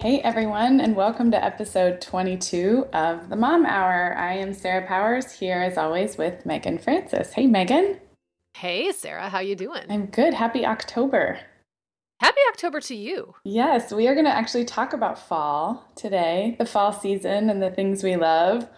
Hey everyone, and welcome to episode 22 of the Mom Hour. I am Sarah Powers here as always with Meagan Francis. Hey Meagan. Hey Sarah, how you doing? I'm good. Happy October. Happy October to you. Yes, we are going to actually talk about fall today, the fall season and the things we love,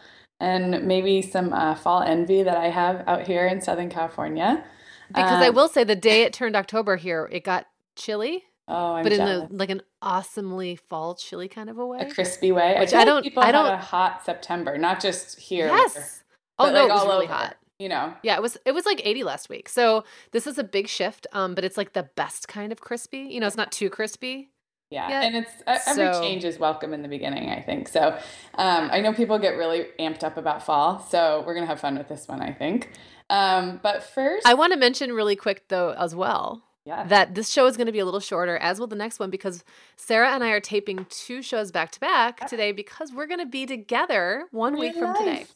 and maybe some uh, fall envy that I have out here in Southern California. Because um, I will say, the day it turned October here, it got chilly. Oh, I'm but jealous. in a, like an awesomely fall chilly kind of a way, a crispy way. Which I, I don't. People I don't. a hot September, not just here. Yes. oh no, like it was all really over. hot. You know. Yeah, it was it was like 80 last week. So this is a big shift, um, but it's like the best kind of crispy. You know, it's not too crispy. Yeah, yet. and it's uh, every So- change is welcome in the beginning. I think so. Um, I know people get really amped up about fall, so we're gonna have fun with this one. I think. Um, but first, I want to mention really quick though as well yeah, that this show is going to be a little shorter, as will the next one, because Sarah and I are taping two shows back to back today because we're going to be together one week from today life.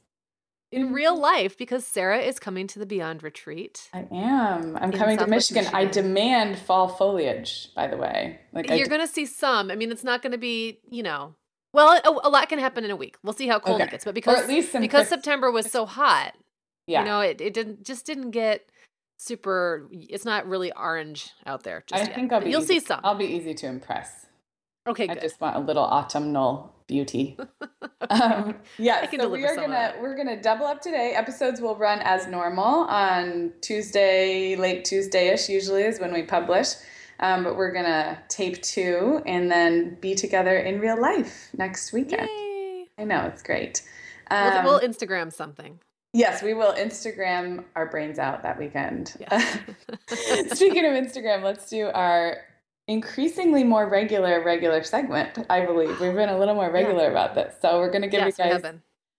in real mm-hmm. life because Sarah is coming to the Beyond Retreat. I am. I'm in coming to Southwest Michigan. I demand fall foliage. By the way, like You're going to see some. I mean, it's not going to be, you know, well, a, a lot can happen in a week. We'll see how cold Okay. it gets, but because at least because quick- September was so hot, yeah. you know, it, it didn't just didn't get super. It's not really orange out there. Just I yet, think I'll be. You'll easy- see some. I'll be easy to impress. okay, I good. just want a little autumnal beauty. Um, yeah, so we are gonna we're gonna double up today. Episodes will run as normal on Tuesday, late Tuesday-ish. Usually is when we publish, um, but we're gonna tape two and then be together in real life next weekend. Yay. I know it's great. We'll, Um, we'll Instagram something. Yes, we will Instagram our brains out that weekend. Yeah. Speaking of Instagram, let's do our increasingly more regular regular segment. I believe we've been a little more regular about this, so we're gonna give yes, you guys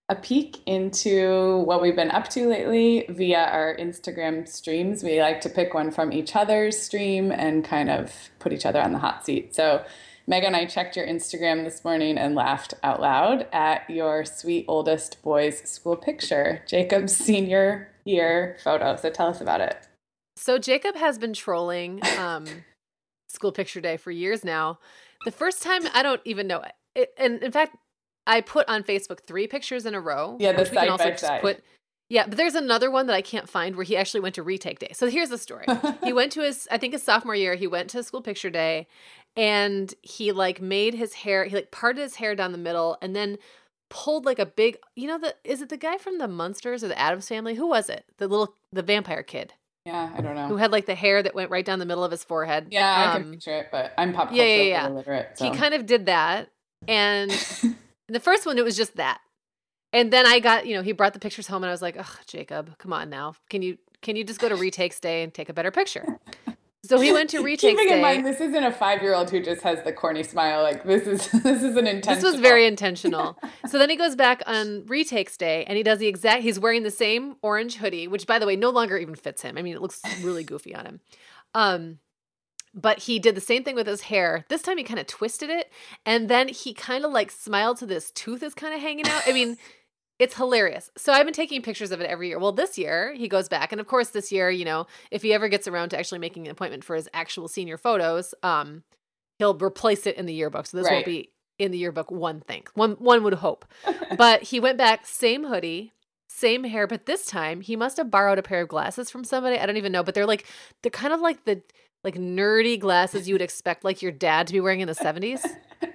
a peek into what we've been up to lately via our Instagram streams. We like to pick one from each other's stream and kind of put each other on the hot seat. So. Meagan, and I checked your Instagram this morning and laughed out loud at your sweet oldest boy's school picture, Jacob's senior year photo. So tell us about it. So Jacob has been trolling um, school picture day for years now. The first time, I don't even know it. And in fact, I put on Facebook three pictures in a row. Yeah, the which we can side also by just side. Put, yeah, but there's another one that I can't find where he actually went to retake day. So here's the story. he went to his, I think his sophomore year, he went to school picture day and he like made his hair, he like parted his hair down the middle and then pulled like a big, you know, the, is it the guy from the Munsters or the Addams family? Who was it? The little, the vampire kid Yeah, I don't know who had like the hair that went right down the middle of his forehead. Yeah, I can Um, picture it, but I'm pop culture yeah, yeah, yeah. illiterate. So. He kind of did that. And the first one, it was just that. And then I got, you know, he brought the pictures home and I was like, oh, Jacob, come on now. Can you, can you just go to retakes day and take a better picture? So he went to retakes Keeping in mind, this isn't a five-year-old who just has the corny smile. Like this is this is an intentional. This was very intentional. so then he goes back on retakes day and he does the exact he's wearing the same orange hoodie, which by the way no longer even fits him. I mean, it looks really goofy on him. Um but he did the same thing with his hair. This time he kind of twisted it and then he kind of like smiled to this tooth is kind of hanging out. I mean, it's hilarious. So I've been taking pictures of it every year. Well, this year he goes back, and of course, this year, you know, if he ever gets around to actually making an appointment for his actual senior photos, um, he'll replace it in the yearbook. So this Right. won't be in the yearbook. One thing, one one would hope. but he went back, same hoodie, same hair, but this time he must have borrowed a pair of glasses from somebody. I don't even know, but they're like they're kind of like the like nerdy glasses you would expect like your dad to be wearing in the seventies.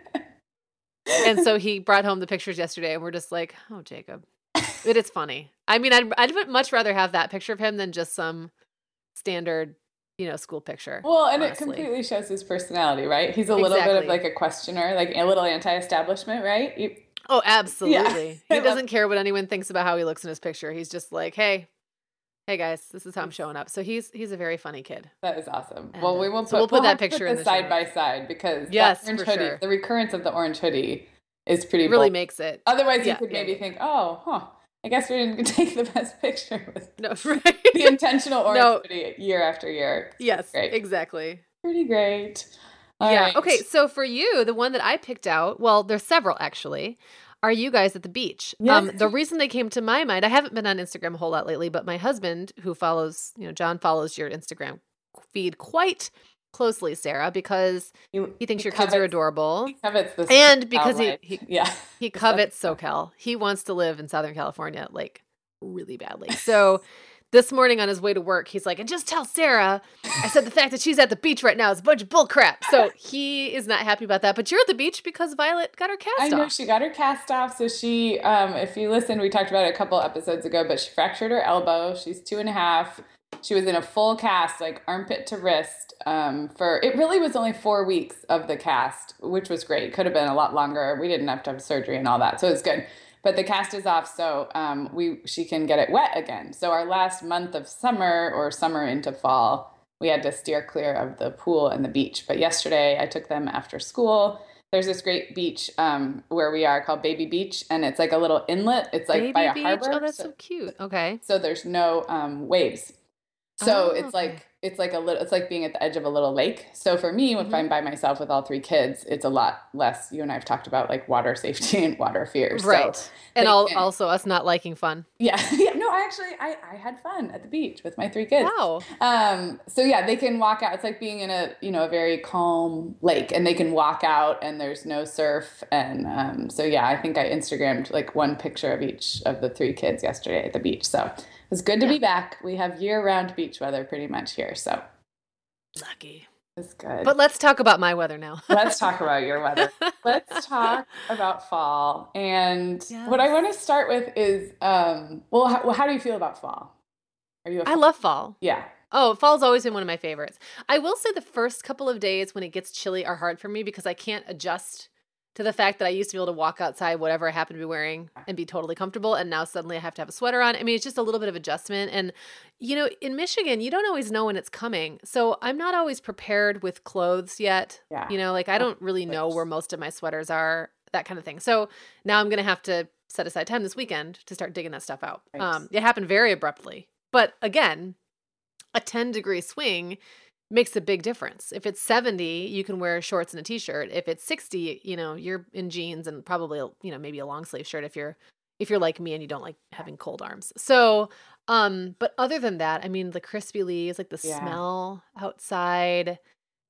and so he brought home the pictures yesterday, and we're just like, oh, Jacob. It is funny. I mean, I'd, I'd much rather have that picture of him than just some standard, you know, school picture. Well, and honestly. it completely shows his personality, right? He's a little bit of like a questioner, like a little anti-establishment, right? You- Oh, absolutely. I He doesn't care what anyone thinks about how he looks in his picture. He's just like, hey, hey guys, this is how I'm showing up. So he's he's a very funny kid. That is awesome. And, well, uh, we will so put, we'll put that picture in the the show side by side because Yes, orange hoodie, sure. the recurrence of the orange hoodie is pretty Really bold. makes it. Otherwise, yeah, you could yeah, maybe yeah. think, oh, huh, I guess we didn't take the best picture with No, the intentional orange No. hoodie year after year. yes, Great. exactly. Pretty great. All yeah. right. Okay. So for you, the one that I picked out, well, there's several actually. Are you guys at the beach? Um, the reason they came to my mind, I haven't been on Instagram a whole lot lately, but my husband, who follows, you know, John follows your Instagram feed quite closely, Sarah, because You- he thinks he your kids are adorable. Covets And because he- he- yeah. He covets. SoCal. He wants to live in Southern California, like really badly. So this morning on his way to work, he's like, and just tell Sarah, I said the fact that she's at the beach right now is a bunch of bull crap. So he is not happy about that. But you're at the beach because Violet got her cast off. I know she got her cast off. So she, um, if you listened, we talked about it a couple episodes ago, but she fractured her elbow. She's two and a half. She was in a full cast, like armpit to wrist. Um, for it really was only four weeks of the cast, which was great. Could have been a lot longer. We didn't have to have surgery and all that, so it was good. But the cast is off, so um, we she can get it wet again. So our last month of summer or summer into fall, we had to steer clear of the pool and the beach. But yesterday, I took them after school. There's this great beach um, where we are called Baby Beach, and it's like a little inlet. It's like Baby by a beach. harbor. Oh, that's so- so cute. Okay. so there's no um, waves. So Oh, it's okay. like it's like a little it's like being at the edge of a little lake. So for me, if Mhm. I'm by myself with all three kids, it's a lot less. You and I have talked about like water safety and water fears. Right. So, and they al- can- also us not liking fun. yeah, yeah. No, I actually I, I had fun at the beach with my three kids. Wow. Um, so yeah, they can walk out. It's like being in a you know a very calm lake, and they can walk out, and there's no surf, and um, so yeah, I think I Instagrammed like one picture of each of the three kids yesterday at the beach. So it was good to be back. We have year-round beach weather pretty much here, so Lucky. it's good. But let's talk about my weather now. let's talk about your weather. Let's talk about fall. And what I want to start with is, um, well, how, well, how do you feel about fall? Are you? A I love fall. Yeah. Oh, fall's always been one of my favorites. I will say the first couple of days when it gets chilly are hard for me because I can't adjust to the fact that I used to be able to walk outside, whatever I happen to be wearing, and be totally comfortable. And now suddenly I have to have a sweater on. I mean, it's just a little bit of adjustment. And, you know, in Michigan, you don't always know when it's coming. So I'm not always prepared with clothes yet. Yeah. You know, like I don't really know where most of my sweaters are, that kind of thing. So now I'm going to have to set aside time this weekend to start digging that stuff out. Um, it happened very abruptly. But again, a 10 degree swing makes a big difference. If it's 70, you can wear shorts and a t-shirt. If it's 60, you know, you're in jeans and probably, you know, maybe a long sleeve shirt if you're if you're like me and you don't like having cold arms. So, um but other than that, I mean the crispy leaves, like the Yeah. smell outside,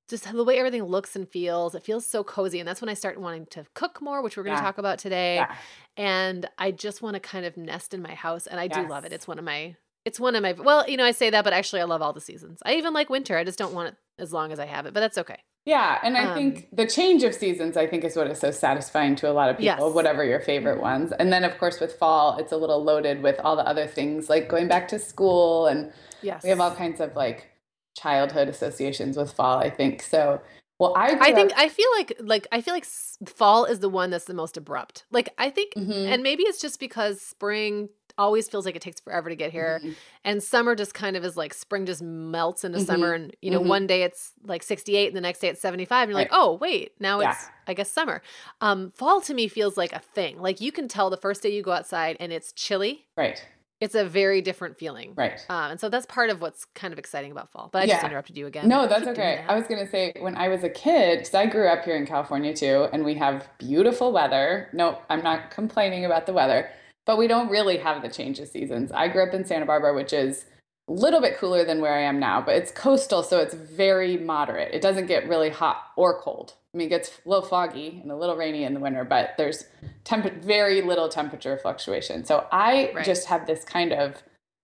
just the way everything looks and feels, it feels so cozy and that's when I start wanting to cook more, which we're going to Yeah. talk about today Yeah. and I just want to kind of nest in my house and I do love it. It's one of my it's one of my well, you know, I say that but actually I love all the seasons. I even like winter. I just don't want it as long as I have it, but that's okay. Yeah, and I Um, think the change of seasons, I think, is what is so satisfying to a lot of people, Yes. whatever your favorite ones. And then, of course, with fall, it's a little loaded with all the other things like going back to school, and Yes. we have all kinds of like childhood associations with fall. I think so. Well, I I think up- I feel like like I feel like fall is the one that's the most abrupt. Like I think Mhm. and maybe it's just because spring always feels like it takes forever to get here. Mhm. And summer just kind of is like spring just melts into Mhm. summer. And, you know, Mhm. one day it's like 68 and the next day it's 75. And you're like, Right. oh, wait, now Yeah. it's, I guess, summer. Um, fall to me feels like a thing. Like you can tell the first day you go outside and it's chilly. Right. It's a very different feeling. Right. Um, and so that's part of what's kind of exciting about fall. But I just interrupted you again. No, that's okay. that. I was going to say when I was a kid, because I grew up here in California too, and we have beautiful weather. No, I'm not complaining about the weather, but we don't really have the change of seasons. I grew up in Santa Barbara, which is a little bit cooler than where I am now, but it's coastal, so it's very moderate. It doesn't get really hot or cold. I mean, it gets a little foggy and a little rainy in the winter, but there's temp- very little temperature fluctuation. So I Right. just have this kind of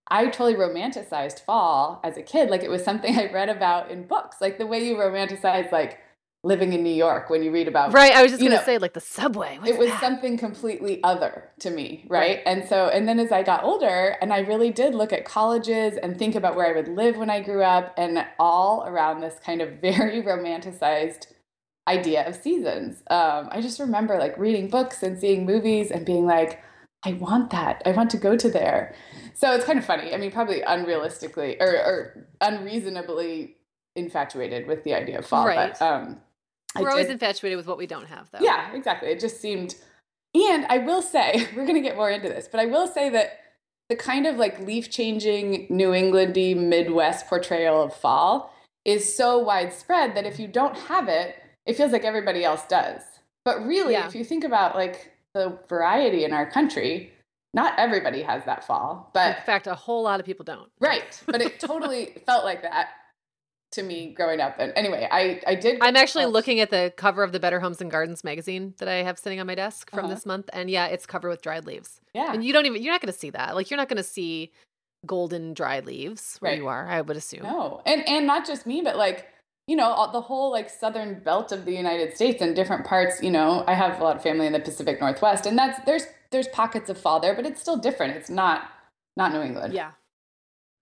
I totally romanticized fall as a kid. Like it was something I read about in books, like the way you romanticize like living in New York when you read about Right. I was just going to know, say, like the subway. What's it was that? something completely other to me, right? Right. And so, and then as I got older, and I really did look at colleges and think about where I would live when I grew up, and all around this kind of very romanticized idea of seasons. Um, I just remember like reading books and seeing movies and being like, I want that. I want to go to there. So it's kind of funny. I mean, probably unrealistically or, or unreasonably infatuated with the idea of fall. Right. But um, We're always infatuated with what we don't have, though. yeah, exactly. It just seemed, and I will say, we're going to get more into this, but I will say that the kind of like leaf changing New Englandy Midwest portrayal of fall is so widespread that if you don't have it, it feels like everybody else does. But really, Yeah. if you think about like the variety in our country, not everybody has that fall, but In fact, a whole lot of people don't. right. But it totally felt like that to me growing up. And anyway, I I did. I'm actually looking at the cover of the Better Homes and Gardens magazine that I have sitting on my desk from Uh-huh. this month, and yeah, it's covered with dried leaves. Yeah. And you don't even you're not going to see that. Like you're not going to see golden dry leaves where Right. you are. I would assume. No, and and not just me, but like you know the whole like southern belt of the United States and different parts. You know, I have a lot of family in the Pacific Northwest, and that's there's there's pockets of fall there, but it's still different. It's not not New England. Yeah.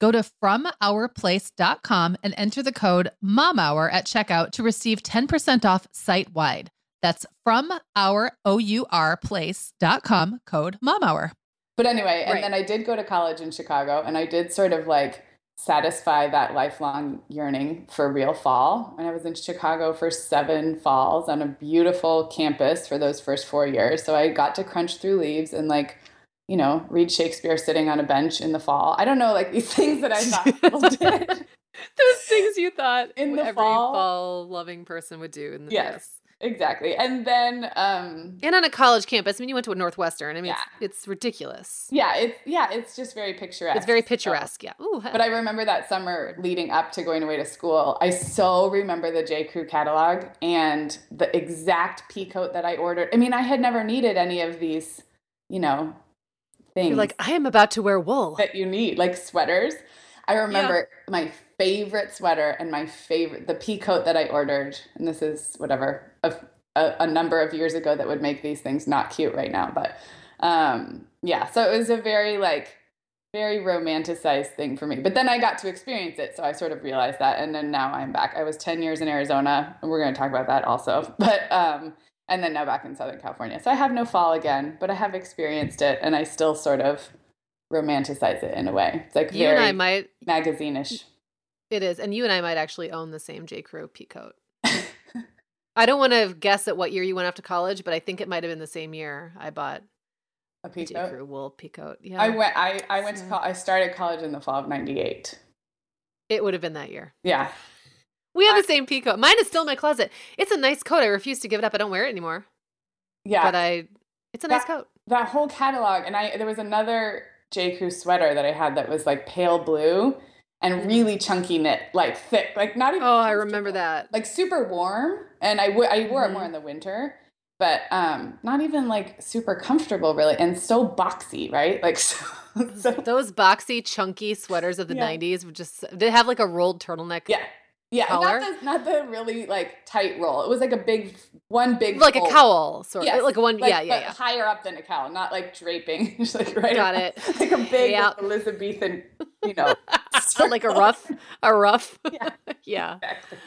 Go to FromOurPlace.com and enter the code MOMHOUR at checkout to receive 10% off site wide. That's from our O-U-R place.com code MOMHOUR. But anyway, and Right. then I did go to college in Chicago and I did sort of like satisfy that lifelong yearning for real fall. And I was in Chicago for seven falls on a beautiful campus for those first four years. So I got to crunch through leaves and like, you know, read Shakespeare sitting on a bench in the fall. I don't know, like these things that I thought people did. Those things you thought In the every fall? fall loving person would do. In the, Yes. Exactly. And then um And on a college campus. I mean, you went to a Northwestern. I mean, Yeah. it's, it's ridiculous. yeah, it's yeah, it's just very picturesque. It's very So- picturesque. Yeah. Ooh, But I remember that summer leading up to going away to school, I so remember the J. Crew catalog and the exact pea coat that I ordered. I mean, I had never needed any of these, you know, things you're like, I am about to wear wool. that you need, like sweaters. I remember my favorite sweater and my favorite, the pea coat that I ordered, and this is whatever, a, a, a number of years ago that would make these things not cute right now. But um, yeah, so it was a very like, very romanticized thing for me. But then I got to experience it, so I sort of realized that, and then now I'm back. I was 10 years in Arizona, and we're going to talk about that also. But um, and then now back in Southern California. So I have no fall again, but I have experienced it, and I still sort of romanticize it in a way. It's like you and I might, magazine-ish. it is. And you and I might actually own the same J. Crew peacoat. I don't want to guess at what year you went off to college, but I think it might have been the same year I bought A a J. peacoat. Crew wool peacoat. Yeah. I went. I I went to. So- Col- I started college in the fall of '98. it would have been that year. Yeah. We have I- the same peacoat. Mine is still in my closet. It's a nice coat. I refuse to give it up. I don't wear it anymore. Yeah. But I, it's a nice coat. that whole catalog and i there was another j crew sweater that i had that was like pale blue and really chunky knit like thick like not even Mm-hmm. Oh, I remember that. like super warm and i, w- I wore it more Mhm. in the winter but um not even like super comfortable really and so boxy right like so, so Those boxy, chunky sweaters of the Yeah. 90s would just, they have like a rolled turtleneck. yeah yeah Collar? not the, not the really like tight roll it was like a big one big Like a cowl, sort of. Like a one, like, yeah, yeah, yeah. higher up than a cowl not like draping just like right Got up- it. like a big Yeah. elizabethan you know like a ruff, a ruff. Yeah. yeah. Exactly.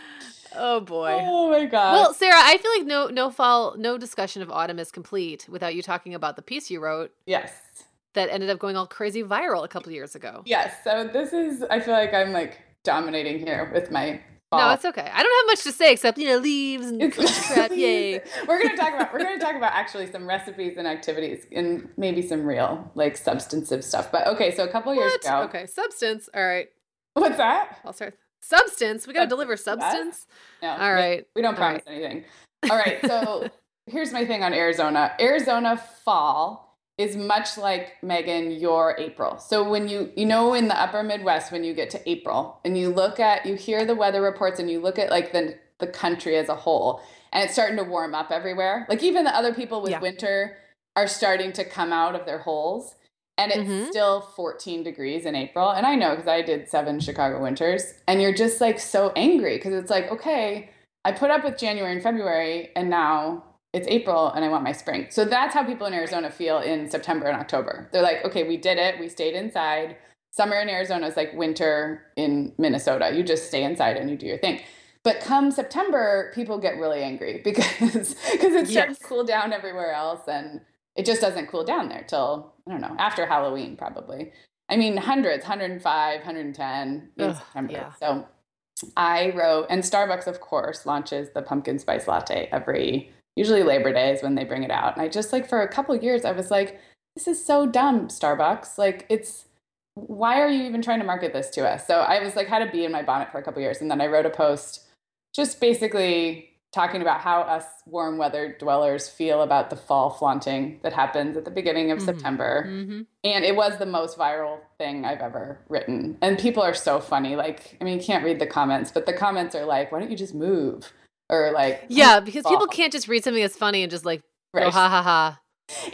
Oh boy. Oh my god. Well, Sarah, I feel like no no fall no discussion of autumn is complete without you talking about the piece you wrote yes. that ended up going all crazy viral a couple years ago. Yes. So this is I feel like I'm like dominating here with my. No, it's okay. I don't have much to say except you know leaves and crap. Yay. we're gonna talk about we're gonna talk about actually some recipes and activities and maybe some real like substantive stuff. But okay, so a couple years What? ago. Okay, substance. All right, What's that? I'll start. Substance. We got to Substance, deliver substance. No. All we- We don't All promise anything. All right. So here's my thing on Arizona. Arizona fall is much like Meagan your April. So when you you know in the upper Midwest when you get to April and you look at you hear the weather reports and you look at like the the country as a whole and it's starting to warm up everywhere. Like even the other people with Yeah. winter are starting to come out of their holes and it's Mhm. still 14 degrees in April. And I know because I did seven Chicago winters, and you're just like so angry because it's like, okay, I put up with January and February, and now it's April and I want my spring. So that's how people in Arizona feel in September and October. They're like, okay, we did it, we stayed inside. Summer in Arizona is like winter in Minnesota. You just stay inside and you do your thing. But come September, people get really angry because because it starts Yes. to cool down everywhere else and it just doesn't cool down there till I don't know after Halloween probably. I mean hundreds, 105, 110 in Ugh, September. yeah. So I wrote, and Starbucks of course launches the pumpkin spice latte every usually Labor Day is when they bring it out. And I just like for a couple years I was like, this is so dumb, Starbucks. Like it's why are you even trying to market this to us? So I was like had a bee in my bonnet for a couple years, and then I wrote a post just basically talking about how us warm weather dwellers feel about the fall flaunting that happens at the beginning of Mhm. September. hmm And it was the most viral thing I've ever written. And people are so funny. Like, I mean, you can't read the comments, but the comments are like, why don't you just move? Or like, Yeah, because people can't just read something that's funny and just like go Right. ha ha ha.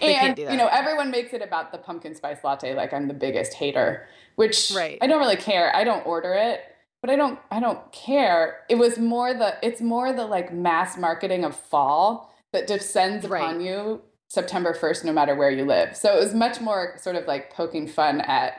They and you know everyone makes it about the pumpkin spice latte like i'm the biggest hater which Right. i don't really care i don't order it but i don't i don't care it was more the it's more the like mass marketing of fall that descends upon you september 1st no matter where you live so it was much more sort of like poking fun at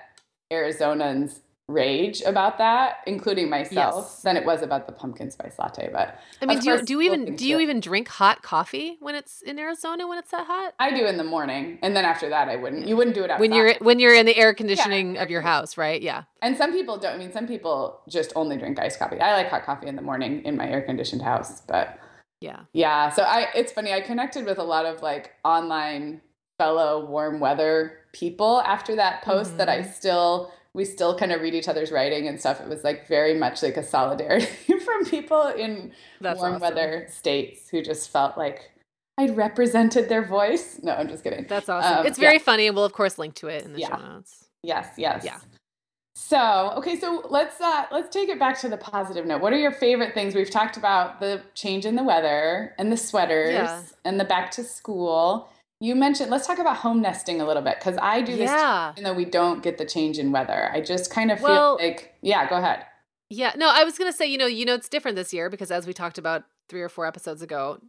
arizonans rage about that, including myself, Yes. than it was about the pumpkin spice latte. But I mean, do you do you even do you it. even drink hot coffee when it's in Arizona when it's that hot? I do in the morning, and then after that, I wouldn't. You wouldn't do it outside. When you're when you're in the air conditioning of your house, right? Yeah. And some people don't. I mean, some people just only drink iced coffee. I like hot coffee in the morning in my air conditioned house, but Yeah. yeah. So I, it's funny. I connected with a lot of like online fellow warm weather people after that post that I Mhm. still we still kind of read each other's writing and stuff. It was like very much like a solidarity from people in That's warm awesome. weather states who just felt like I'd represented their voice. No, I'm just kidding. That's awesome. Um, it's yeah. very funny, and we'll of course link to it in the Yeah. show notes. Yes, yes. Yeah. So, okay, so let's uh let's take it back to the positive note. What are your favorite things? We've talked about the change in the weather and the sweaters Yeah. and the back to school. You mentioned let's talk about home nesting a little bit cuz I do this too, even though we don't get the change in weather. I just kind of feel Well- like yeah, go ahead. Yeah, no, I was gonna say, you know, you know, it's different this year because as we talked about three or four episodes ago,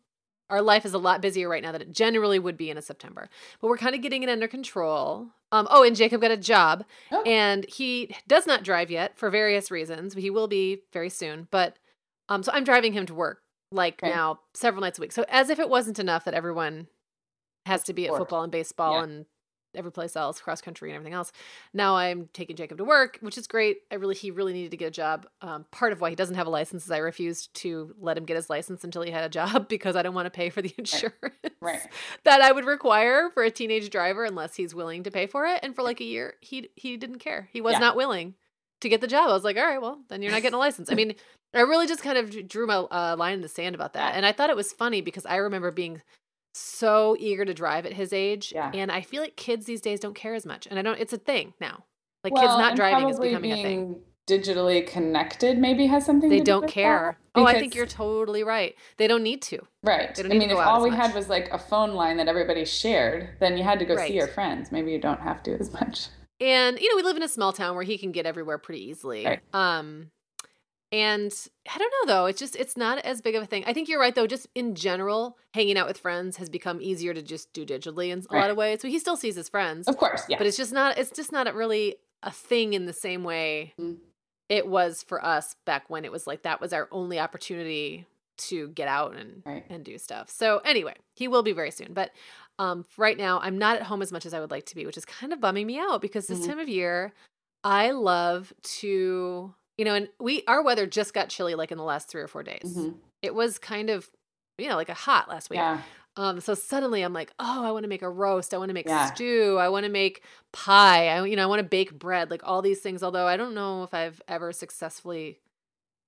our life is a lot busier right now than it generally would be in a September. But we're kind of getting it under control. Um, oh, and Jacob got a job, Oh. and he does not drive yet for various reasons. He will be very soon, but um, so I'm driving him to work like Okay. now several nights a week. So as if it wasn't enough that everyone has to be at football and baseball Yeah. and every place else, cross country and everything else. Now I'm taking Jacob to work, which is great. I really, he really needed to get a job. Um, part of why he doesn't have a license is I refused to let him get his license until he had a job because I don't want to pay for the insurance Right. that I would require for a teenage driver unless he's willing to pay for it. And for like a year, he he didn't care. He was Yeah. not willing to get the job. I was like, all right, well, then you're not getting a license. I mean, I really just kind of drew my uh, line in the sand about that, and I thought it was funny because I remember being so eager to drive at his age, Yeah. and I feel like kids these days don't care as much, and I don't. It's a thing now. Like Well, kids not driving is becoming a thing. digitally connected maybe has something They to do don't with care. that, Oh, I think you're totally right. They don't need to. Right. I mean, if all we had was like a phone line that everybody shared, then you had to go Right. see your friends. Maybe you don't have to as much. And you know, we live in a small town where he can get everywhere pretty easily. Right. Um and I don't know though, it's just it's not as big of a thing. I think you're right though, just in general, hanging out with friends has become easier to just do digitally in a lot of ways. So he still sees his friends. Of course, yeah. But it's just not it's just not really a thing in the same way Mm. it was for us back when it was like that was our only opportunity to get out and Right. and do stuff. So anyway, he will be very soon. But um right now I'm not at home as much as I would like to be, which is kind of bumming me out because this Mhm. time of year I love to you know, and we our weather just got chilly like in the last 3 or 4 days. Mhm. It was kind of you know, like a hot last week. Yeah. Um, so suddenly I'm like, oh, I want to make a roast. I want to make Yeah. stew. I want to make pie. I, you know, I want to bake bread. Like all these things. Although I don't know if I've ever successfully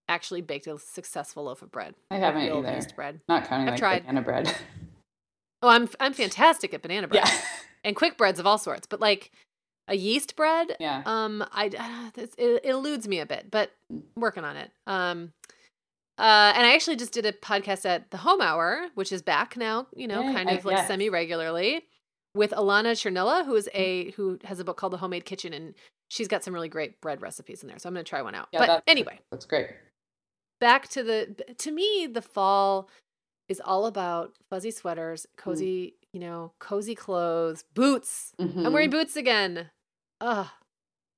actually baked a successful loaf of bread. I haven't either. bread. Not counting I've like tried. banana bread. Oh, I'm I'm fantastic at banana bread yeah. and quick breads of all sorts. But like a yeast bread, Yeah. um, I it, it eludes me a bit, but I'm working on it. Um, uh, and I actually just did a podcast at the Home Hour, which is back now. You know, Yay, kind I- of like yes. semi regularly, with Alana Chernila, who is a who has a book called The Homemade Kitchen, and she's got some really great bread recipes in there. So I'm going to try one out. Yeah, but that's- anyway, That's great. back to the to me the fall is all about fuzzy sweaters, Mm. cozy, you know, cozy clothes, boots. I'm Mhm. wearing boots again. Ugh.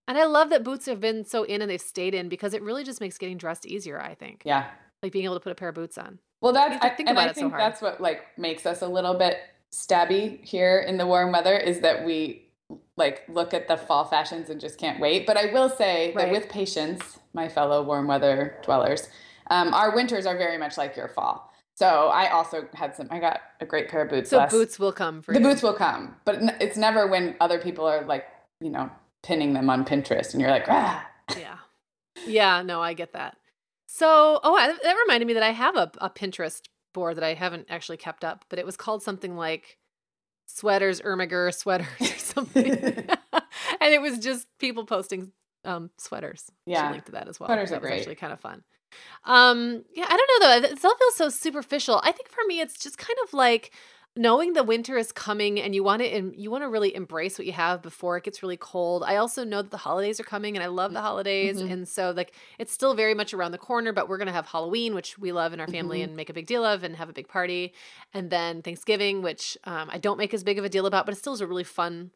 And I love that boots have been so in and they've stayed in because it really just makes getting dressed easier, I think. Yeah. Like being able to put a pair of boots on. Well, that's I, think and about I it so think hard. that's what like makes us a little bit stabby here in the warm weather is that we like look at the fall fashions and just can't wait. But I will say that with patience, my fellow warm weather dwellers, um, our winters are very much like your fall. So I also had some. I got a great pair of boots. So last- boots will come for the you. boots will come, but it's never when other people are like you know pinning them on Pinterest and you're like ah. yeah. Yeah, no, I get that. So, oh, I, that reminded me that I have a, a Pinterest board that I haven't actually kept up, but it was called something like sweaters, Ermiger sweaters or something. and it was just people posting um, sweaters. Yeah. Should link to that as well. Sweaters that are was great. actually kind of fun. Um, yeah, I don't know though. It still feels so superficial. I think for me, it's just kind of like knowing the winter is coming and you want to you want to really embrace what you have before it gets really cold. I also know that the holidays are coming and I love the holidays Mhm. and so like it's still very much around the corner but we're going to have Halloween which we love in our family Mhm. and make a big deal of and have a big party and then Thanksgiving which um, I don't make as big of a deal about but it still is a really fun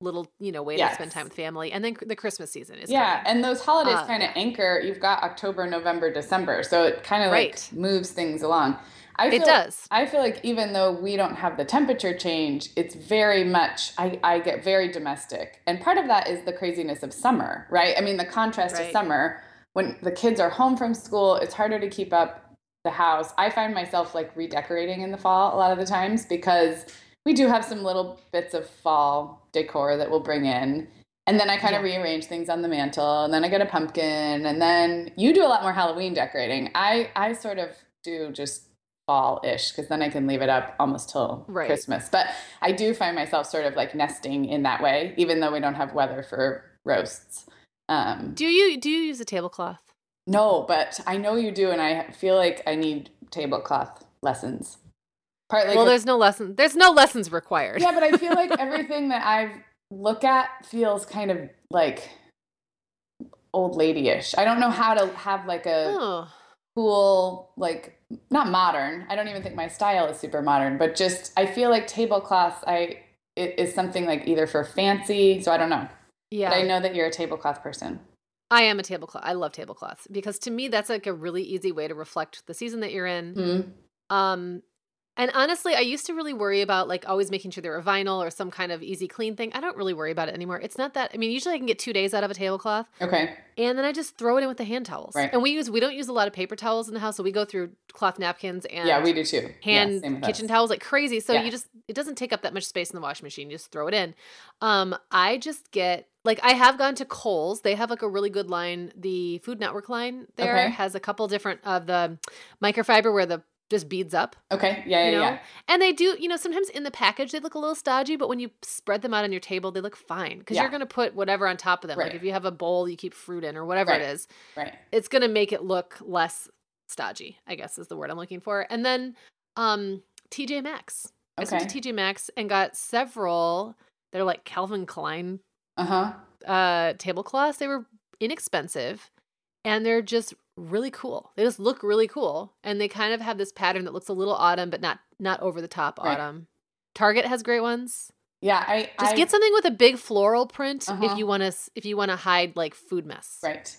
little you know way Yes. to spend time with family and then the christmas season is yeah, coming. and those holidays Uh, kind of anchor. You've got October, November, December, so it kind of Right. like moves things along. I it feel, does I feel like even though we don't have the temperature change, it's very much I, I get very domestic. And part of that is the craziness of summer, right? I mean the contrast of summer when the kids are home from school, it's harder to keep up the house. I find myself like redecorating in the fall a lot of the times because we do have some little bits of fall decor that we'll bring in. And then I kind of Yeah. rearrange things on the mantle, and then I get a pumpkin, and then you do a lot more Halloween decorating. I I sort of do just fall-ish because then I can leave it up almost till Right. Christmas. But I do find myself sort of like nesting in that way, even though we don't have weather for roasts. Um, do you do you use a tablecloth no, but I know you do, and I feel like I need tablecloth lessons. Partly, well 'cause- there's no lesson there's no lessons required yeah, but I feel like everything that I look at feels kind of like old lady-ish. I don't know how to have like a oh cool, like not modern. I don't even think my style is super modern, but just I feel like tablecloths. I it is something like either for fancy. So I don't know, yeah but I know that you're a tablecloth person. I am a tablecloth. I love tablecloths because to me that's like a really easy way to reflect the season that you're in. Hmm. Um and honestly, I used to really worry about like always making sure they were vinyl or some kind of easy clean thing. I don't really worry about it anymore. It's not that I mean, usually I can get 2 days out of a tablecloth Okay. and then I just throw it in with the hand towels. Right. And we use we don't use a lot of paper towels in the house, so we go through cloth napkins and Yeah, we do too. Yeah, hand with kitchen us. towels like crazy. So Yeah. you just it doesn't take up that much space in the washing machine. You just throw it in. Um, I just get like I have gone to Kohl's. They have like a really good line. The Food Network line there Okay. has a couple different of the microfiber where the just beads up, Okay. Yeah, you yeah, know. yeah. And they do, you know, sometimes in the package they look a little stodgy, but when you spread them out on your table, they look fine because Yeah. you're going to put whatever on top of them. Right. Like if you have a bowl you keep fruit in or whatever Right. it is, Right. it's going to make it look less stodgy, I guess is the word I'm looking for. And then um TJ Maxx. Okay. I went to TJ Maxx and got several they're like Calvin Klein Uh huh. uh tablecloths. They were inexpensive and they're just really cool. They just look really cool and they kind of have this pattern that looks a little autumn but not not over the top Right. autumn. Target has great ones. Yeah, I Just I, get something with a big floral print Uh-huh. if you want to if you want to hide like food mess. Right.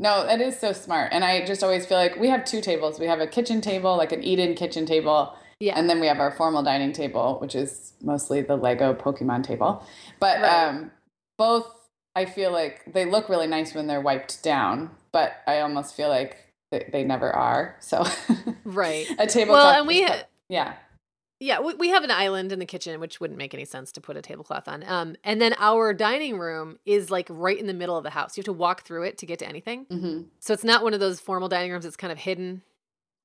No, that is so smart. And I just always feel like we have two tables. We have a kitchen table, like an eat-in kitchen table, Yeah. and then we have our formal dining table, which is mostly the Lego Pokemon table. But Right. um, both, I feel like they look really nice when they're wiped down, but I almost feel like they, they never are. So right. a tablecloth. Well, and we ha- yeah, Yeah, we, we have an island in the kitchen, which wouldn't make any sense to put a tablecloth on. Um, and then our dining room is like right in the middle of the house. You have to walk through it to get to anything. hmm So it's not one of those formal dining rooms. It's kind of hidden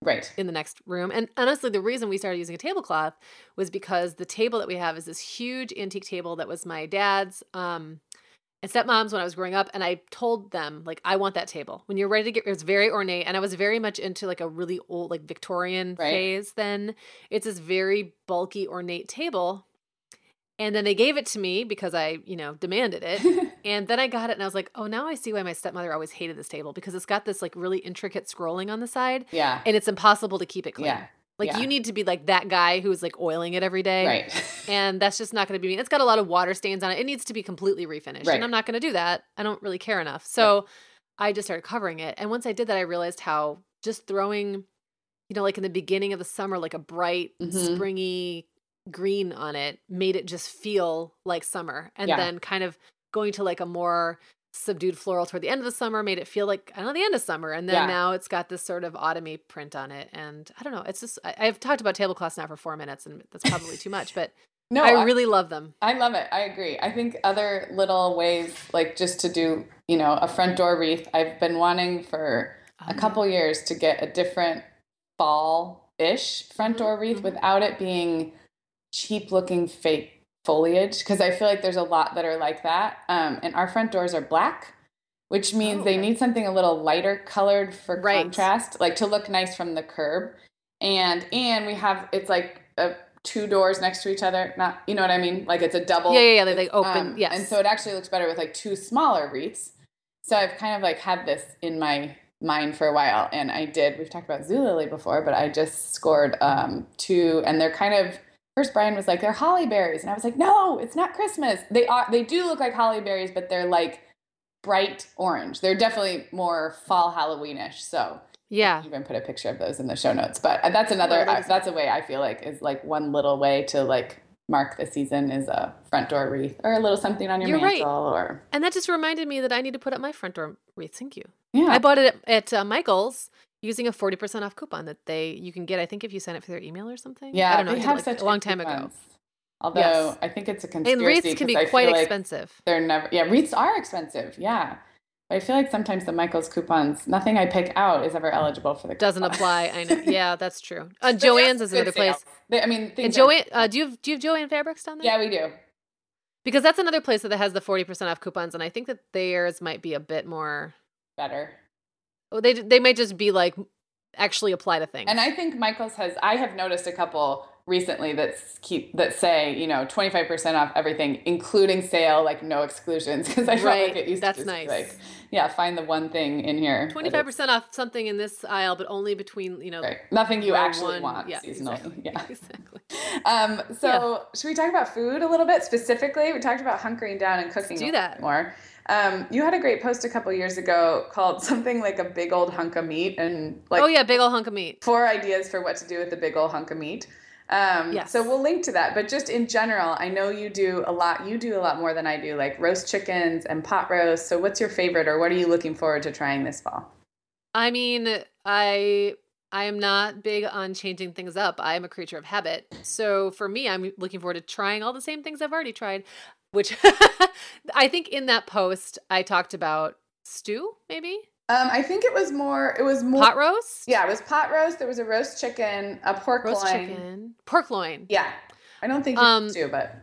right. in the next room. And honestly, the reason we started using a tablecloth was because the table that we have is this huge antique table that was my dad's um, and stepmom's when I was growing up. And I told them, like, I want that table. When you're ready to get, it was very ornate. And I was very much into like a really old, like Victorian Right. phase then. It's this very bulky, ornate table. And then they gave it to me because I, you know, demanded it. And then I got it and I was like, oh, now I see why my stepmother always hated this table because it's got this like really intricate scrolling on the side yeah. and it's impossible to keep it clean. Yeah. Like yeah. you need to be like that guy who's like oiling it every day. Right. And that's just not going to be me. It's got a lot of water stains on it. It needs to be completely refinished. Right. And I'm not going to do that. I don't really care enough. So I just started covering it. And once I did that, I realized how just throwing, you know, like in the beginning of the summer, like a bright, Mhm. springy green on it made it just feel like summer. And Yeah. then kind of going to like a more subdued floral toward the end of the summer made it feel like I don't know the end of summer. And then Yeah. now it's got this sort of autumny print on it. And I don't know. It's just I, I've talked about tablecloths now for four minutes, and that's probably too much. But no, I really love them. I love it. I agree. I think other little ways, like just to do, you know, a front door wreath. I've been wanting for Oh, a yeah. couple years to get a different fall ish front door wreath mhm. without it being cheap looking fake foliage. Because I feel like there's a lot that are like that. Um, and our front doors are black, which means Oh, they need something a little lighter colored for Right. contrast, like to look nice from the curb. And and we have it's like a two doors next to each other. Not you know what I mean? Like it's a double. Yeah, yeah, yeah, they, like, open, um, yes. And so it actually looks better with like two smaller wreaths. So I've kind of like had this in my mind for a while, and I did. We've talked about Zulily before, but I just scored um, two, and they're kind of first Brian was like, they're holly berries. And I was like, no, it's not Christmas. They are they do look like holly berries, but they're like bright orange. They're definitely more fall Halloweenish. So Yeah. even put a picture of those in the show notes. But uh, that's another Right, uh, that's- that's a way I feel like is like one little way to like mark the season is a front door wreath or a little something on your You're right. or And that just reminded me that I need to put up my front door wreath. Thank you. yeah. I bought it at, at uh, Michael's using a 40% off coupon that they you can get I think if you sign up for their email or something. yeah, I don't know. They have like, such a long time ago. Although Yes. I think it's a conspiracy. And wreaths can be I quite feel like expensive. They're never yeah, wreaths are expensive. Yeah. But I feel like sometimes the Michaels coupons, nothing I pick out is ever eligible for the Doesn't apply. I know. Yeah, that's true. Uh, some is another place. They, I mean, And Jo-Ann, uh, do you have, do you have Jo-Ann Fabrics down there? yeah, we do. Because that's another place that has the 40% off coupons, and I think that theirs might be a bit more. Better. They they might just be like actually apply to things. And I think Michaels has. I have noticed a couple recently that keep that say you know twenty five percent off everything, including sale, like no exclusions. Because I felt Right, like it used that's to nice. like yeah, find the one thing in here. that Twenty is- five percent off something in this aisle, but only between you know. Right. Nothing you actually one- want yeah, seasonally. Exactly. Yeah. exactly. Um, so should we talk about food a little bit specifically? We talked about hunkering down and cooking do a little that. more. Um, you had a great post a couple years ago called something like a big old hunk of meat and like oh yeah, big old hunk of meat. four ideas for what to do with the big old hunk of meat. Um, Yes. So we'll link to that. But just in general, I know you do a lot. You do a lot more than I do, like roast chickens and pot roast. So what's your favorite, or what are you looking forward to trying this fall? I mean, I I am not big on changing things up. I am a creature of habit. So for me, I'm looking forward to trying all the same things I've already tried, which I think in that post I talked about stew, maybe Um, I think it was more. It was more. pot roast. Yeah, it was pot roast. There was a roast chicken, a pork roast loin. chicken, pork loin. Yeah, I don't think Um, do, but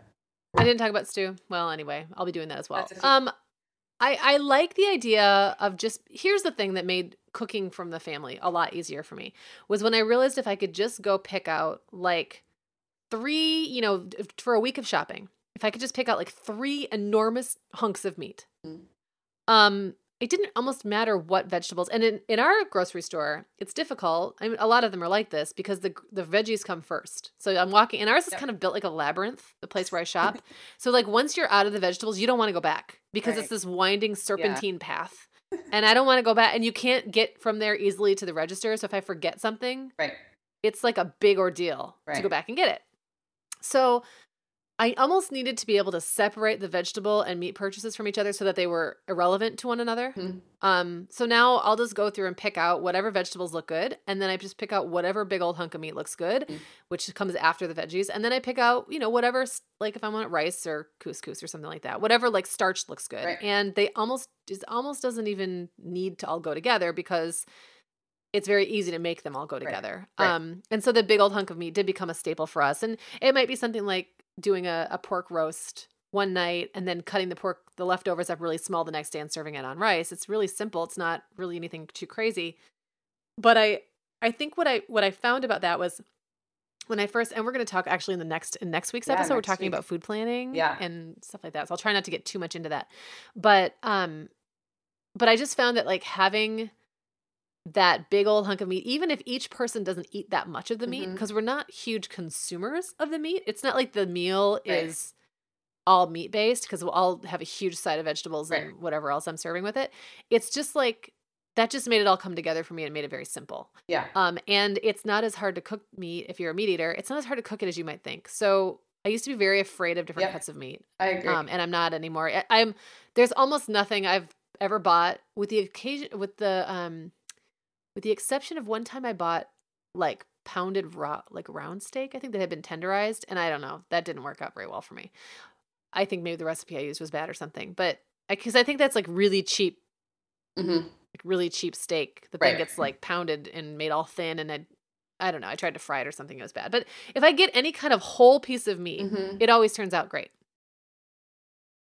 I didn't talk about stew. Well, anyway, I'll be doing that as well. That's a few- Um, I I like the idea of just here's the thing that made cooking from the family a lot easier for me was when I realized if I could just go pick out like three, you know, for a week of shopping, if I could just pick out like three enormous hunks of meat. Mm. Um, it didn't almost matter what vegetables. And in, in our grocery store, it's difficult. I mean, a lot of them are like this because the the veggies come first. So I'm walking, and ours is Yep. kind of built like a labyrinth, the place where I shop. so like once you're out of the vegetables, you don't want to go back because it's this winding serpentine path. And I don't want to go back, and you can't get from there easily to the register. So if I forget something, right. it's like a big ordeal to go back and get it. So I almost needed to be able to separate the vegetable and meat purchases from each other so that they were irrelevant to one another. Mhm. Um, so now I'll just go through and pick out whatever vegetables look good, and then I just pick out whatever big old hunk of meat looks good, Mhm. which comes after the veggies, and then I pick out you know whatever like if I want rice or couscous or something like that, whatever like starch looks good, Right. and they almost it almost doesn't even need to all go together because it's very easy to make them all go Right, together. right. Um, and so the big old hunk of meat did become a staple for us. And it might be something like doing a, a pork roast one night and then cutting the pork, the leftovers up really small the next day and serving it on rice. It's really simple. It's not really anything too crazy. But I, I think what I what I found about that was when I first and we're going to talk actually in the next in next week's Yeah, episode we're talking week. about food planning Yeah. and stuff like that. So I'll try not to get too much into that. But um but I just found that like having that big old hunk of meat, even if each person doesn't eat that much of the meat, because we're not huge consumers of the meat. It's not like the meal Right. is all meat based because we'll all have a huge side of vegetables Right. and whatever else I'm serving with it. It's just like that just made it all come together for me and made it very simple. Yeah. Um, and it's not as hard to cook meat if you're a meat eater. It's not as hard to cook it as you might think. So I used to be very afraid of different cuts of meat I agree. um, and I'm not anymore. I- I'm there's almost nothing I've ever bought with the occasion with the um with the exception of one time I bought like pounded raw like round steak I think that had been tenderized and I don't know that didn't work out very well for me. I think maybe the recipe I used was bad or something, but because I think that's like really cheap hmm like really cheap steak. The Right. thing gets like pounded and made all thin and I I don't know. I tried to fry it or something. It was bad. But if I get any kind of whole piece of meat, hmm it always turns out great.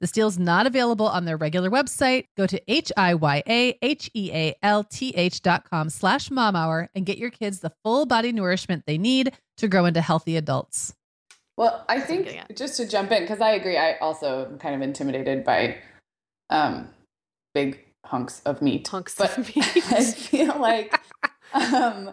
This deal's not available on their regular website. Go to H-I-Y-A-H-E-A-L-T-H dot com slash mom hour and get your kids the full body nourishment they need to grow into healthy adults. Well, I think just to jump in, because I agree, I also am kind of intimidated by um, big hunks of meat. Hunks but of meat. I feel like um,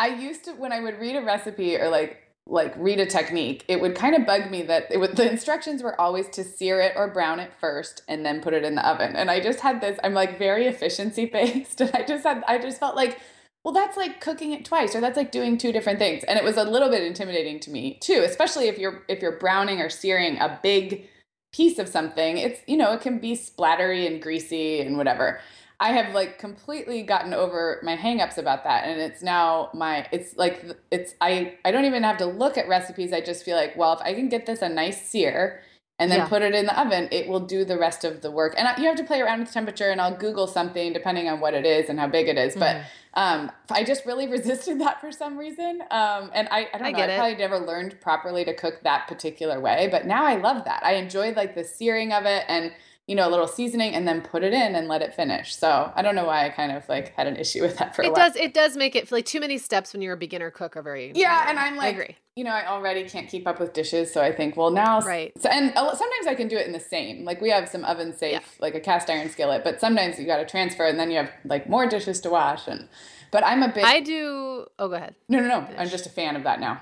I used to, when I would read a recipe or like like read a technique, it would kind of bug me that it would, the instructions were always to sear it or brown it first and then put it in the oven. And I just had this, I'm like very efficiency based. And I just had, I just felt like, well, that's like cooking it twice, or that's like doing two different things. And it was a little bit intimidating to me too, especially if you're if you're browning or searing a big piece of something. It's you know it can be splattery and greasy and whatever. I have like completely gotten over my hangups about that and it's now my it's like it's I I don't even have to look at recipes I just feel like well if I can get this a nice sear and then yeah. put it in the oven it will do the rest of the work and I, you have to play around with temperature and I'll google something depending on what it is and how big it is but mm. um, I just really resisted that for some reason um, and I, I don't I know I probably never learned properly to cook that particular way but now I love that I enjoyed like the searing of it and you know, a little seasoning and then put it in and let it finish. So I don't know why I kind of like had an issue with that for it a while. It does it does make it like too many steps when you're a beginner cook are very yeah. And I'm like, I agree. you know, I already can't keep up with dishes, so I think well now right. So, and sometimes I can do it in the same. Like we have some oven safe, yeah. like a cast iron skillet, but sometimes you got to transfer and then you have like more dishes to wash and. But I'm a big. I do. Oh, go ahead. No, no, no. Finish. I'm just a fan of that now.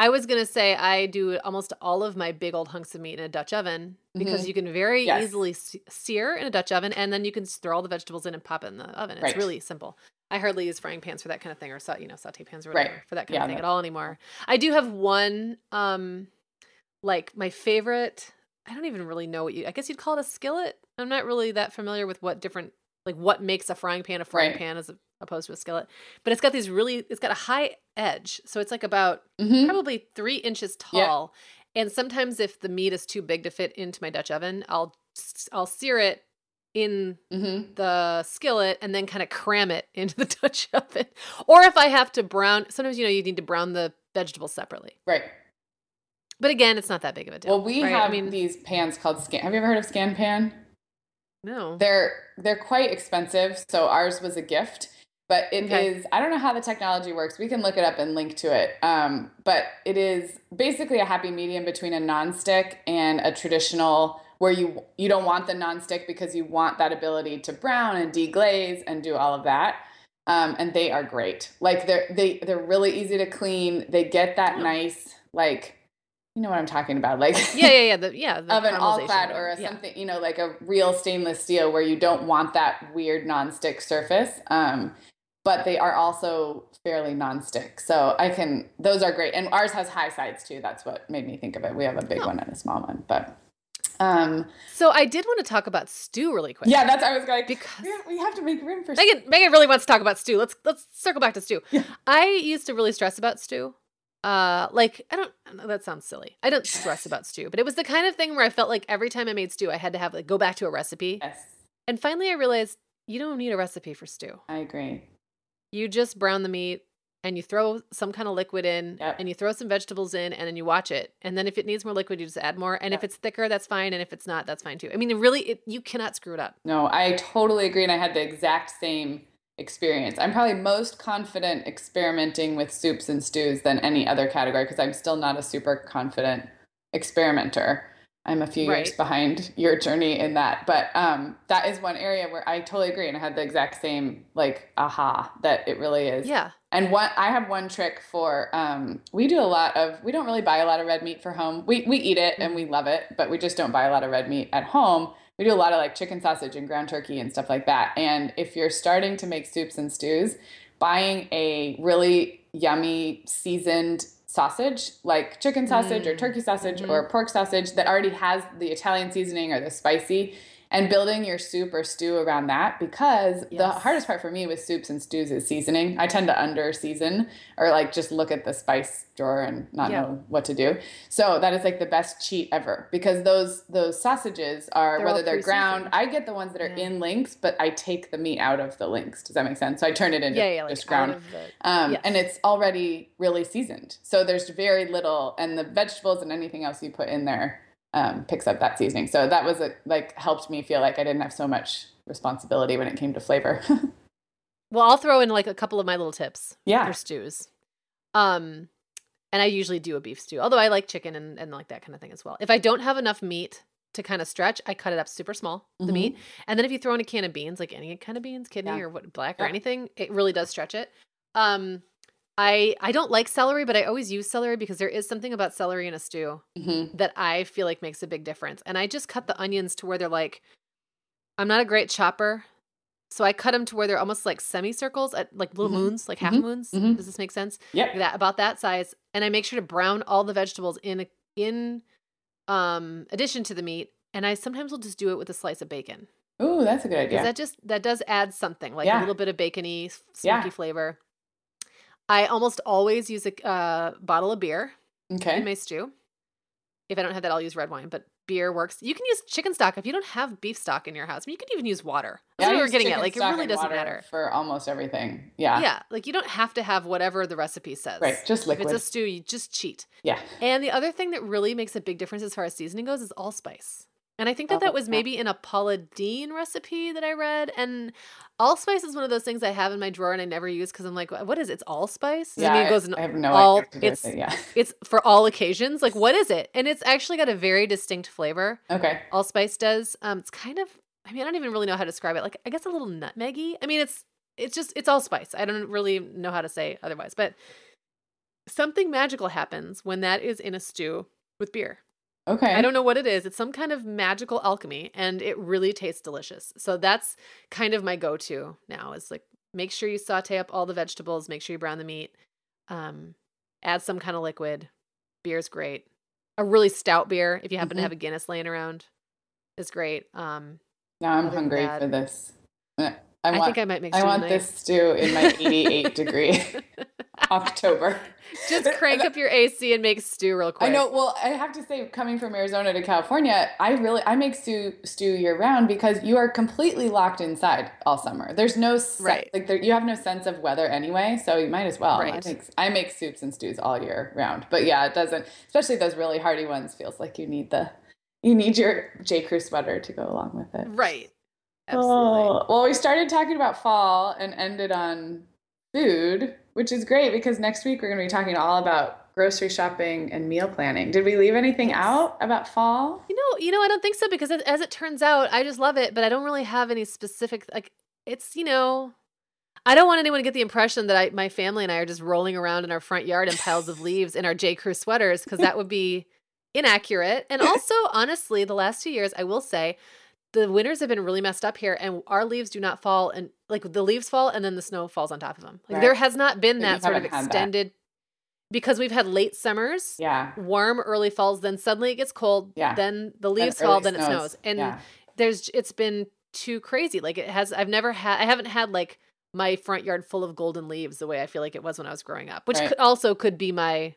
I was gonna say I do almost all of my big old hunks of meat in a Dutch oven because mm-hmm. you can very yes. easily sear in a Dutch oven, and then you can throw all the vegetables in and pop it in the oven. It's right. really simple. I hardly use frying pans for that kind of thing, or you know, saute pans or whatever right. for that kind yeah, of thing no. at all anymore. I do have one, um, like my favorite. I don't even really know what you. I guess you'd call it a skillet. I'm not really that familiar with what different like what makes a frying pan a frying right. pan as opposed to a skillet. But it's got these really, it's got a high edge. So it's like about mm-hmm. probably three inches tall. Yeah. And sometimes if the meat is too big to fit into my Dutch oven, I'll I'll sear it in mm-hmm. the skillet and then kind of cram it into the Dutch oven. Or if I have to brown, sometimes you know you need to brown the vegetables separately. Right. But again, it's not that big of a deal. Well, we right? have I mean, these pans called scan. Have you ever heard of Scanpan? No. They're they're quite expensive, so ours was a gift but it okay. is i don't know how the technology works we can look it up and link to it um, but it is basically a happy medium between a nonstick and a traditional where you you don't want the nonstick because you want that ability to brown and deglaze and do all of that um, and they are great like they're they they're really easy to clean they get that nice like you know what I'm talking about, like yeah, yeah, yeah, the, yeah, the of an All-Clad or a yeah. something, you know, like a real stainless steel where you don't want that weird nonstick surface. Um, but they are also fairly nonstick. So I can, those are great. And ours has high sides too. That's what made me think of it. We have a big Oh. one and a small one, but um, So I did want to talk about stew really quick. yeah, that's, I was like, Because- we have to make room for Meagan, Meagan really wants to talk about stew. Let's let's circle back to stew. Yeah. I used to really stress about stew. Uh, like I don't. That sounds silly. I don't stress about stew, but it was the kind of thing where I felt like every time I made stew, I had to have like go back to a recipe. Yes, And finally, I realized you don't need a recipe for stew. I agree. You just brown the meat and you throw some kind of liquid in Yep. and you throw some vegetables in and then you watch it. And then if it needs more liquid, you just add more. And if it's thicker, that's fine. And if it's not, that's fine too. I mean, it really, it, you cannot screw it up. No, I totally agree. And I had the exact same experience. I'm probably most confident experimenting with soups and stews than any other category because I'm still not a super confident experimenter. I'm a few years behind your journey in that. But um, that is one area where I totally agree. And I had the exact same, like, aha, that it really is. Yeah. And one, I have one trick for. Um, we do a lot of. We don't really buy a lot of red meat for home. We we eat it and we love it, but we just don't buy a lot of red meat at home. We do a lot of like chicken sausage and ground turkey and stuff like that. And if you're starting to make soups and stews, buying a really yummy seasoned sausage, like chicken sausage or Mm. turkey sausage Mhm. or pork sausage that already has the Italian seasoning or the spicy, and building your soup or stew around that because the hardest part for me with soups and stews is seasoning. I tend to under season or like just look at the spice drawer and not Yeah. know what to do. So that is like the best cheat ever because those those sausages are They're whether they're ground. I get the ones that are Yeah. in links, but I take the meat out of the links. Does that make sense? So I turn it into Yeah. Like just ground. the, Um, Yes. And it's already really seasoned. So there's very little, and the vegetables and anything else you put in there um, picks up that seasoning. So that was a, like helped me feel like I didn't have so much responsibility when it came to flavor. well, I'll throw in like a couple of my little tips yeah. for stews. Um, and I usually do a beef stew, although I like chicken and, and like that kind of thing as well. If I don't have enough meat to kind of stretch, I cut it up super small, the Mhm. meat. And then if you throw in a can of beans, like any kind of beans, kidney Yeah. or what black or anything, it really does stretch it. Um, I I don't like celery, but I always use celery because there is something about celery in a stew hmm that I feel like makes a big difference. And I just cut the onions to where they're like, I'm not a great chopper. So I cut them to where they're almost like semicircles at like little Mhm. moons, like half Mhm. moons. Mhm. Does this make sense? Yeah. That about that size. And I make sure to brown all the vegetables in in um addition to the meat. And I sometimes will just do it with a slice of bacon. Ooh, that's a good idea. that just that does add something, like a little bit of bacony, s- Yeah. smoky flavor. I almost always use a uh, bottle of beer in my stew. If I don't have that, I'll use red wine, but beer works. You can use chicken stock if you don't have beef stock in your house. I mean, you can even use water. That's Yeah, what we're getting at. Like, it really doesn't matter. for almost everything. Yeah. Yeah, like you don't have to have whatever the recipe says. Right. Just liquid. If it's a stew, you just cheat. yeah. And the other thing that really makes a big difference as far as seasoning goes is allspice. And I think that that was maybe in a Paula Deen recipe that I read. And allspice is one of those things I have in my drawer and I never use because I'm like, what is it? It's allspice? Yeah. it mean it goes in I have no all? It's it, Yeah. it's for all occasions. Like, what is it? And it's actually got a very distinct flavor. Okay. Allspice does. Um, it's kind of. I mean, I don't even really know how to describe it. Like, I guess a little nutmeggy. I mean, it's it's just it's allspice. I don't really know how to say otherwise, but something magical happens when that is in a stew with beer. Okay. I don't know what it is. It's some kind of magical alchemy, and it really tastes delicious. So that's kind of my go-to now. Is like make sure you saute up all the vegetables, make sure you brown the meat, um, add some kind of liquid. Beer's great. A really stout beer, if you happen Mhm. to have a Guinness laying around, is great. Um, Now I'm hungry that- for this. Uh, I I, want. think I might make. I want tonight. this stew in my 88 degree October. Just crank up your AC and make stew real quick. I know. Well, I have to say, coming from Arizona to California, I really I make stew stew year round because you are completely locked inside all summer. There's no Right. like there, you have no sense of weather anyway, so you might as well. I Right. make I make soups and stews all year round. But yeah, it doesn't. Especially those really hearty ones. Feels like you need the you need your J. Crew sweater to go along with it. Right. Oh, Absolutely. Oh, well, we started talking about fall and ended on food, which is great because next week we're going to be talking all about grocery shopping and meal planning. Did we leave anything out about fall? You know, you know, I don't think so because as, as it turns out, I just love it, but I don't really have any specific like. It's you know, I don't want anyone to get the impression that I, my family and I are just rolling around in our front yard in piles of leaves in our J. Crew sweaters because that would be inaccurate. And also, honestly, the last two years, I will say, the winters have been really messed up here, and our leaves do not fall, and like the leaves fall, and then the snow falls on top of them. Like Right. there has not been that sort of haven't had that. extended because we've had late summers, Yeah. warm early falls, then suddenly it gets cold, Yeah. then the leaves early fall, then it snows, and yeah. there's it's been too crazy. Like it has, I've never had, I haven't had like my front yard full of golden leaves the way I feel like it was when I was growing up, which Right. could, also could be my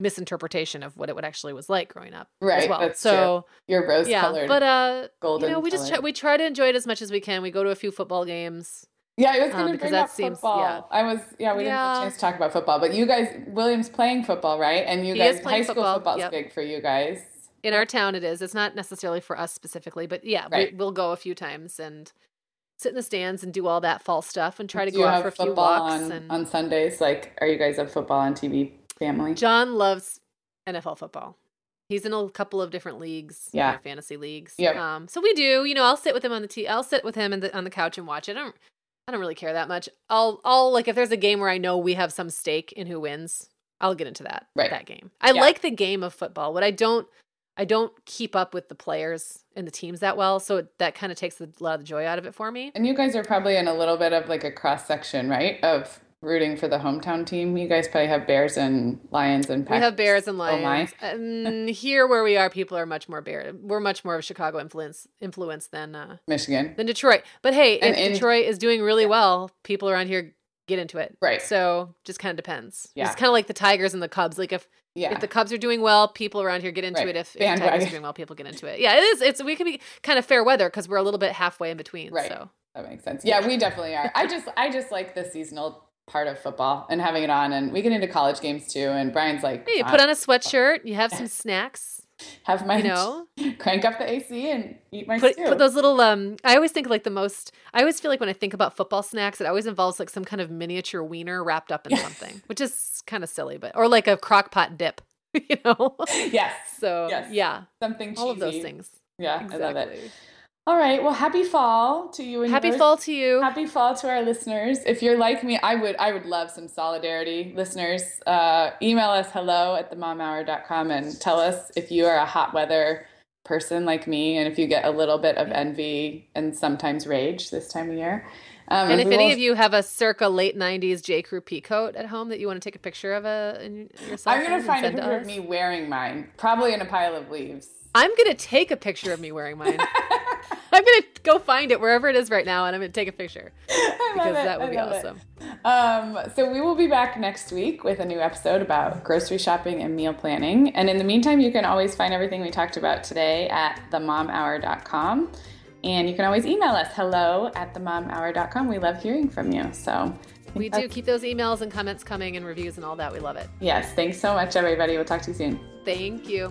misinterpretation of what it would actually was like growing up as Right, well. so Your rose yeah, but uh, golden you know, we just try, we try to enjoy it as much as we can. We go to a few football games. Yeah, I was um, going to because that seems- football. yeah. I was, yeah, we didn't have a chance to talk about football, but you guys, William's playing football, right? And you He guys, high school football, football's yep. big for you guys. In our town, it is. It's not necessarily for us specifically, but yeah, Right. we, we'll go a few times and sit in the stands and do all that fall stuff and try to Do go out for a few football walks. on, and on Sundays? Like, are you guys a football on TV family? John loves NFL football. He's in a couple of different leagues, you Yeah. know, fantasy leagues. Yeah. Um, so we do. You know, I'll sit with him on the t- I'll sit with him the, on the couch and watch it. I don't. I don't really care that much. I'll. I'll like if there's a game where I know we have some stake in who wins. I'll get into that. Right. That game. I Yeah. like the game of football. What I don't. I don't keep up with the players and the teams that well, so it, that kind of takes a lot of the joy out of it for me. And you guys are probably in a little bit of like a cross section, right? Of rooting for the hometown team. You guys probably have Bears and Lions and We have Bears and lions. Oh and here where we are, people are much more bear. We're much more of Chicago influence influence than uh, Michigan. than Detroit. But hey, And if Detroit is doing really well, people around here get into it. Right. So just kind of depends. Yeah. It's kind of like the Tigers and the Cubs. Like if Yeah. if the Cubs are doing well, people around here get into Right. it. If, if the Tigers are doing well, people get into it. Yeah, it is. It's we can be kind of fair weather because we're a little bit halfway in between. Right. So That makes sense. Yeah, we definitely are. I just I just like the seasonal part of football and having it on and we get into college games too and Brian's like hey, you put on a sweatshirt, you have some snacks. have my You know, crank up the AC and eat my put stew. put those little. Um, I always think like the most. I always feel like when I think about football snacks, it always involves like some kind of miniature wiener wrapped up in something, which is kind of silly, but or like a crock pot dip. You know. yes. So Yes. yeah, Something cheesy. all of those things. Yeah, I love it. All right. Well, happy fall to you and Happy yours. fall to you. Happy fall to our listeners. If you're like me, I would I would love some solidarity. Listeners, uh, email us hello at themomhour.com and tell us if you are a hot weather person like me and if you get a little bit of envy and sometimes rage this time of year. Um, and if any will- of you have a circa late '90s J. Crew pea coat at home that you want to take a picture of uh, in yourself, I'm gonna find a picture of me wearing mine, probably in a pile of leaves. I'm gonna take a picture of me wearing mine. I'm gonna go find it wherever it is right now, and I'm gonna take a picture because it. that I would be awesome. Um, so we will be back next week with a new episode about grocery shopping and meal planning. And in the meantime, you can always find everything we talked about today at themomhour.com. And you can always email us hello at themomhour.com. We love hearing from you. So We do keep those emails and comments coming and reviews and all that. We love it. Yes. Thanks so much, everybody. We'll talk to you soon. Thank you.